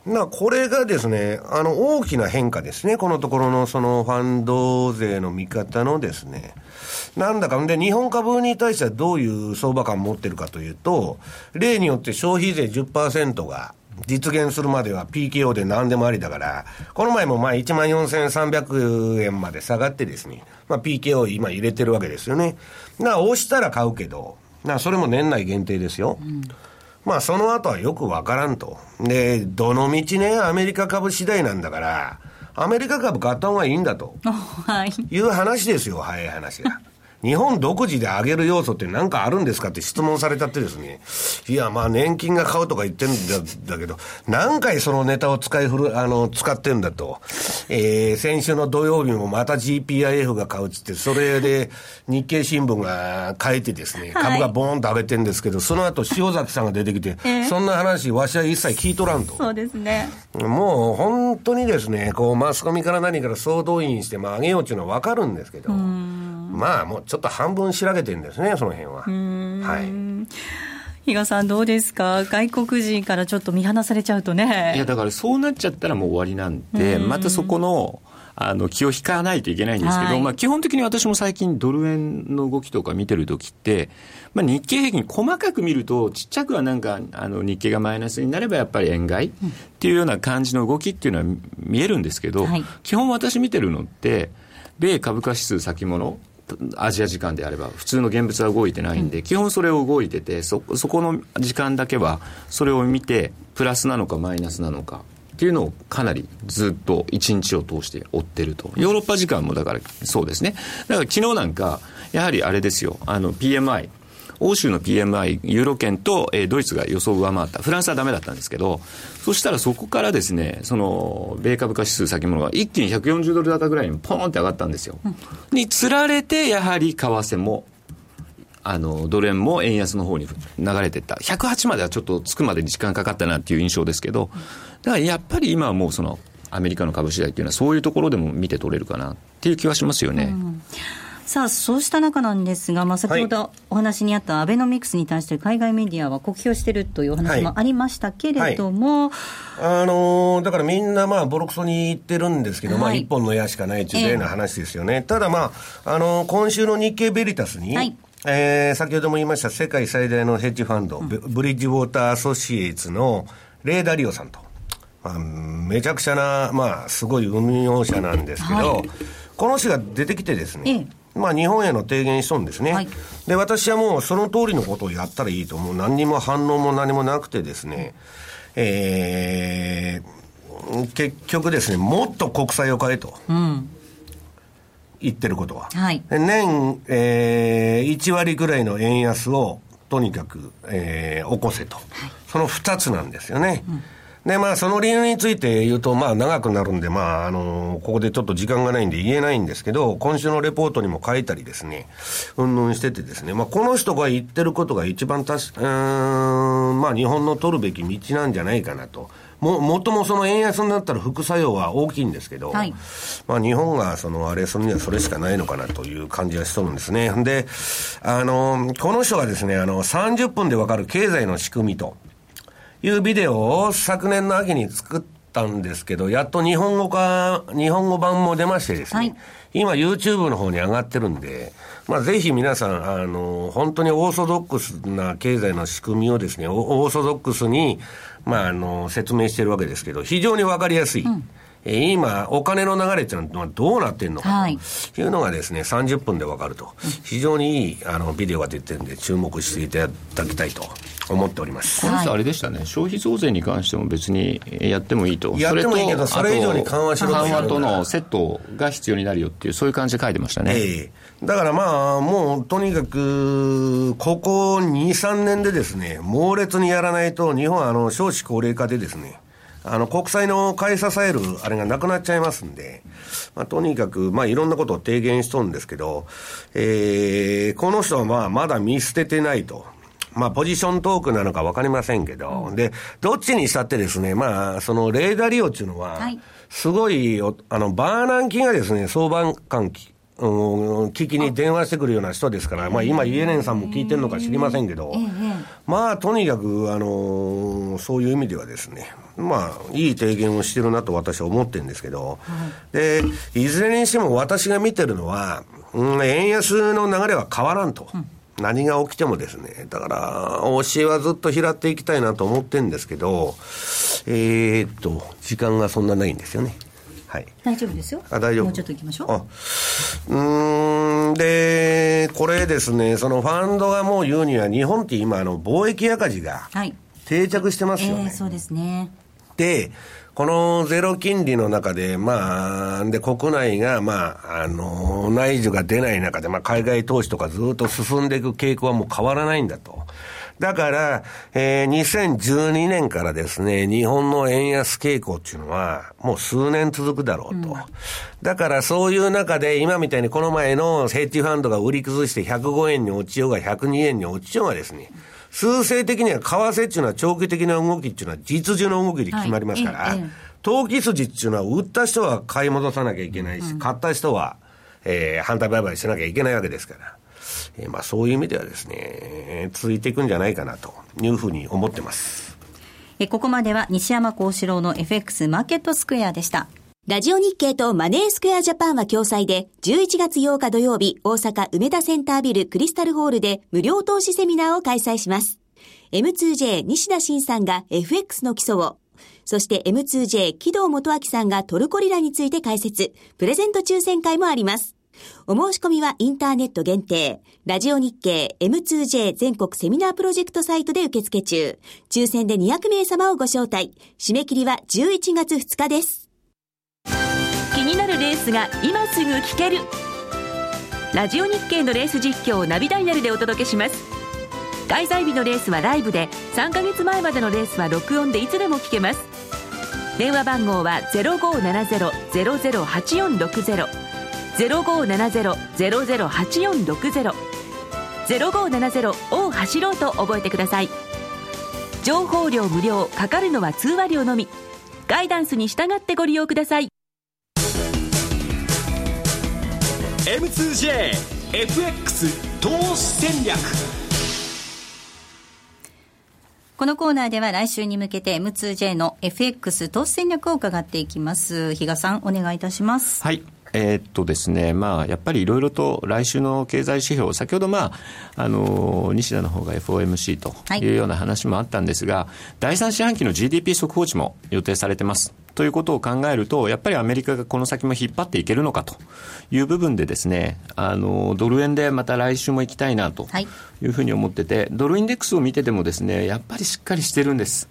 な、これがですね、あの、大きな変化ですね。このところのそのファンド税の見方のですね、なんだか、で、日本株に対してはどういう相場感を持ってるかというと、例によって消費税10%が実現するまでは PKO で何でもありだから、この前もまあ1万4300円まで下がってですね、まあ PKO 今入れてるわけですよね。な、押したら買うけど、な、それも年内限定ですよ。うんまあその後はよくわからんと。で、どのみちね、アメリカ株次第なんだから、アメリカ株買った方がいいんだと。はい。いう話ですよ、早い話が。日本独自で上げる要素って何かあるんですかって質問されたってですね、いや、まあ年金が買うとか言ってるんだけど、何回そのネタを使いふる、あの、使ってんだと。えー、先週の土曜日もまた GPIF が買うっつって、それで日経新聞が書いてですね、株がボーンと上げてるんですけど、その後塩崎さんが出てきて、えー、そんな話、わしは一切聞いとらんと。そうですね。もう本当にですね、こう、マスコミから何から総動員して、まあ上げようっていうのはわかるんですけど、まあもうちょっと半分しらけてるんですね、その辺は。はい。比嘉さん、どうですか、外国人からちょっと見放されちゃうとね。いや、だからそうなっちゃったらもう終わりなんで、んまたそこの、あの気を引かないといけないんですけど、はい、まあ、基本的に私も最近、ドル円の動きとか見てるときって、まあ、日経平均、細かく見ると、ちっちゃくはなんかあの日経がマイナスになればやっぱり円買いっていうような感じの動きっていうのは見えるんですけど、はい、基本私見てるのって、米株価指数先物、アジア時間であれば普通の現物は動いてないんで、うん、基本それを動いててそそこの時間だけはそれを見てプラスなのかマイナスなのかっていうのをかなりずっと1日を通して追ってると。ヨーロッパ時間もだからそうですね。だから昨日なんか、やはりあれですよ、あの PMI、欧州の PMI、ユーロ圏と、えー、ドイツが予想を上回った。フランスはダメだったんですけど、そしたらそこからですね、その、米株価指数先物が一気に140ドル高ぐらいにポーンって上がったんですよ。うん、につられて、やはり為替も、あの、ドル円も円安の方に流れていった。108まではちょっとつくまでに時間かかったなっていう印象ですけど、だからやっぱり今はもうその、アメリカの株次第っていうのはそういうところでも見て取れるかなっていう気はしますよね。うんさあ、そうした中なんですが、まあ、先ほどお話にあったアベノミクスに対して海外メディアは酷評しているというお話もありましたけれども、はい。はい、あのー、だからみんなまあボロクソに言ってるんですけど、はい、まあ一本の矢しかないというような話ですよね。えー、ただまあ、あのー、今週の日経ベリタスに、はい。えー、先ほども言いました世界最大のヘッジファンド、うん、ブリッジウォーターアソシエイツのレーダーリオさんと、まあ、めちゃくちゃな、まあ、すごい運用者なんですけど、はい、この人が出てきてですね、ええまあ、日本への提言しとんですね、はい、で私はもうその通りのことをやったらいいと、もう。何にも反応も何もなくてですね、えー、結局ですね、もっと国債を買えと。うん言ってることは。はい、年、えー、1割ぐらいの円安をとにかく、えー、起こせと、はい、その2つなんですよね。うんで、まあ、その理由について言うと、まあ、長くなるんで、まあ、あの、ここでちょっと時間がないんで言えないんですけど、今週のレポートにも書いたりですね、うんぬんしててですね、まあ、この人が言ってることが一番たし、うん、まあ、日本の取るべき道なんじゃないかなと。も、もともその円安になったら副作用は大きいんですけど、はい、まあ日本がそのあれするにはそれしかないのかなという感じがしとるんですね。で、あの、この人がですね、あの、30分でわかる経済の仕組みと、いうビデオを昨年の秋に作ったんですけど、やっと日本語化、日本語版も出ましてですね、はい、今 YouTube の方に上がってるんで、まあぜひ皆さん、あの、本当にオーソドックスな経済の仕組みをですね、オーソドックスに、まああの、説明してるわけですけど、非常にわかりやすい。うん。え今、お金の流れっていうのはどうなってんのかと。い。うのがですね、30分でわかると。非常にいいあのビデオが出てるんで、注目していただきたいと。思っております。この人、あれでしたね、消費増税に関しても別にやってもいいと、やってもいいけど、それ以上に緩和しろと。緩和とのセットが必要になるよっていう、そういう感じで書いてましたね。えー、だからまあ、もうとにかく、ここ2、3年でですね、猛烈にやらないと、日本はあの少子高齢化でですね、あの、国債の買い支えるあれがなくなっちゃいますんで、まあ、とにかく、まあ、いろんなことを提言しとるんですけど、えー、この人はまあ、まだ見捨ててないと。まあ、ポジショントークなのかわかりませんけど、で、どっちにしたってですね、まあ、そのレーダー利用っていうのは、すごい、あの、バーナンキがですね、相場感うん、聞きに電話してくるような人ですから、まあ今、イエレンさんも聞いてるのか知りませんけど、まあとにかく、あのそういう意味ではですね、まあいい提言をしてるなと私は思ってるんですけど、で、いずれにしても私が見てるのは、うん、円安の流れは変わらんと。何が起きてもですね、だから、教えはずっと拾っていきたいなと思ってるんですけど、えー、っと、時間がそんなないんですよね。はい、大丈夫ですよ。あ、大丈夫。もうちょっといきましょう。うん、で、これですね、そのファンドがもう言うには、日本って今、あの、貿易赤字が定着してますよね。はい、えー、そうですね。で、このゼロ金利の中で、まあ、で、国内が、まあ、あの、内需が出ない中で、まあ、海外投資とかずっと進んでいく傾向はもう変わらないんだと。だから、えー、2012年からですね、日本の円安傾向っていうのは、もう数年続くだろうと。うん、だからそういう中で、今みたいにこの前のヘッジファンドが売り崩して105円に落ちようが102円に落ちようがですね、数勢的には為替っていうのは長期的な動きっていうのは実需の動きで決まりますから、はい、投機筋っていうのは売った人は買い戻さなきゃいけないし、うん、買った人は、えー、反対売買しなきゃいけないわけですから。えー、まあそういう意味ではですね、続いていくんじゃないかなというふうに思ってます。えここまでは西山幸四郎の FX マーケットスクエアでした。ラジオ日経とマネースクエアジャパンは共催で、11月8日土曜日、大阪梅田センタービルクリスタルホールで無料投資セミナーを開催します。M2J 西田慎さんが FX の基礎を、そして M2J 木戸元明さんがトルコリラについて解説、プレゼント抽選会もあります。お申し込みはインターネット限定。ラジオ日経 M2J 全国セミナープロジェクトサイトで受付中。抽選で200名様をご招待。締め切りは11月2日です。気になるレースが今すぐ聞ける。ラジオ日経のレース実況をナビダイヤルでお届けします。開催日のレースはライブで、3ヶ月前までのレースは録音でいつでも聞けます。電話番号は0570-008460 0570-008460 0570を走ろうと覚えてください情報量無料かかるのは通話料のみガイダンスに従ってご利用ください M2JFX 投資戦略このコーナーでは来週に向けて M2J の FX 投資戦略を伺っていきます。比嘉さん、お願いいたします。はい。えー、っとですね、まあ、やっぱりいろいろと来週の経済指標、先ほど、まあ、あの西田の方が FOMC というような話もあったんですが、はい、第3四半期の GDP 速報値も予定されてます。ということを考えると、やっぱりアメリカがこの先も引っ張っていけるのかという部分でですね、あの、ドル円でまた来週も行きたいなというふうに思ってて、はい、ドルインデックスを見ててもですね、やっぱりしっかりしてるんです。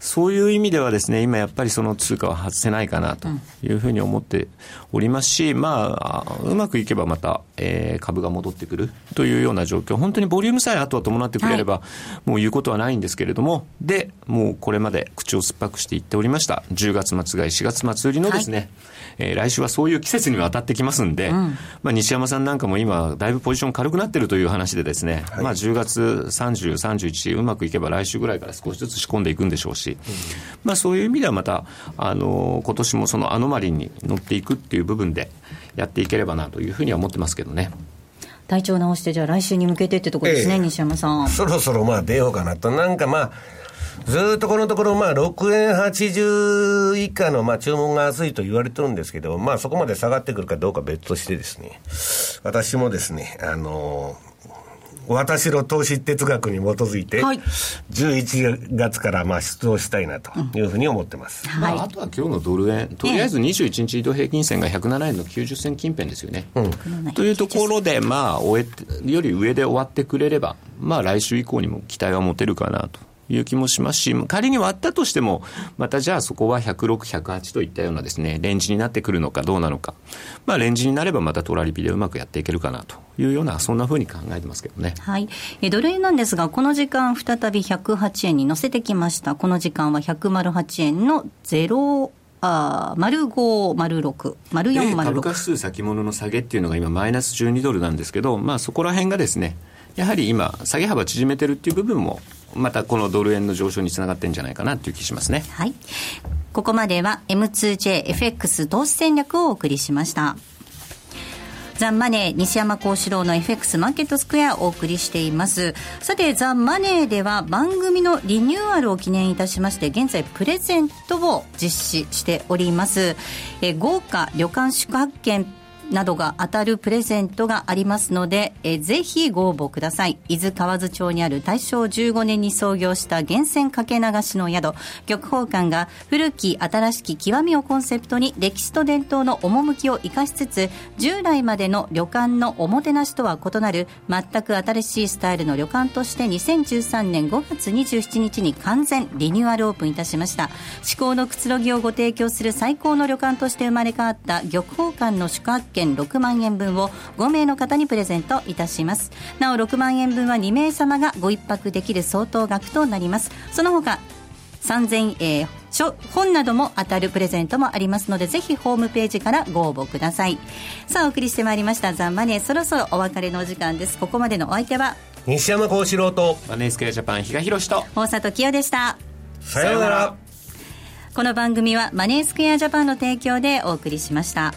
そういう意味ではですね、今やっぱりその通貨は外せないかなというふうに思っておりますし、まあ、うまくいけばまた、えー、株が戻ってくるというような状況、本当にボリュームさえあとは伴ってくれれば、はい、もう言うことはないんですけれども、で、もうこれまで口を酸っぱくして言っておりました、10月末買い、4月末売りのですね、はい。えー、来週はそういう季節には当たってきますんで、うん、まあ、西山さんなんかも今、だいぶポジション軽くなってるという話でですね、はい、まあ、10月30、31、うまくいけば来週ぐらいから少しずつ仕込んでいくんでしょうし、うん、まあ、そういう意味ではまた、あの今年もそのアノマリンに乗っていくっていう部分でやっていければなというふうには思ってますけどね。体調直して、じゃあ来週に向けてってところですね、ええ、西山さん。そろそろまあ出ようかなと。なんかまあ、ずっとこのところ、まあ、6円80以下の、まあ、注文が安いと言われてるんですけど、まあ、そこまで下がってくるかどうか別としてですね、私もですね、あのー私の投資哲学に基づいて、はい、11月からまあ出動したいなというふうに思ってます、うんまあ、あとは今日のドル円、とりあえず21日移動平均線が107円の90銭近辺ですよね。うん、というところで、まあ、終えより上で終わってくれれば、まあ、来週以降にも期待は持てるかなという気もしますし、仮に割ったとしても、またじゃあそこは106、108といったようなですね、レンジになってくるのかどうなのか。まあレンジになればまたトラリピでうまくやっていけるかなというような、そんなふうに考えてますけどね。はい。えドル円なんですが、この時間再び108円に乗せてきました。この時間は108円の0、あ丸5、丸6、丸4、丸6。株価指数先物の下げっていうのが今マイナス12ドルなんですけど、まあそこら辺がですね、やはり今、下げ幅縮めてるっていう部分もまたこのドル円の上昇につながってんじゃないかなという気しますね。はい。ここまでは M2JFX 投資戦略をお送りしました。ザン・マネー西山幸四郎の FX マーケットスクエアをお送りしていますさてザン・マネーでは番組のリニューアルを記念いたしまして現在プレゼントを実施しておりますえ豪華旅館宿泊券などが当たるプレゼントがありますので、えぜひご応募ください。伊豆河津町にある大正15年に創業した源泉かけ流しの宿、玉宝館が古き新しき極みをコンセプトに歴史と伝統の趣を生かしつつ、従来までの旅館のおもてなしとは異なる全く新しいスタイルの旅館として2013年5月27日に完全リニューアルオープンいたしました。至高のくつろぎをご提供する最高の旅館として生まれ変わった玉宝館の宿泊券券6万円分を5名の方にプレゼントいたします。なお6万円分は2名様がご一泊できる相当額となります。その他3000えー、本なども当たるプレゼントもありますのでぜひホームページからご応募ください。さあお送りしてまいりました「ザ・マネー」そろそろお別れのお時間です。ここまでのお相手は西山幸四郎とマネースクエアジャパン比嘉宏と大里清でした。さようなら。この番組はマネースクエアジャパンの提供でお送りしました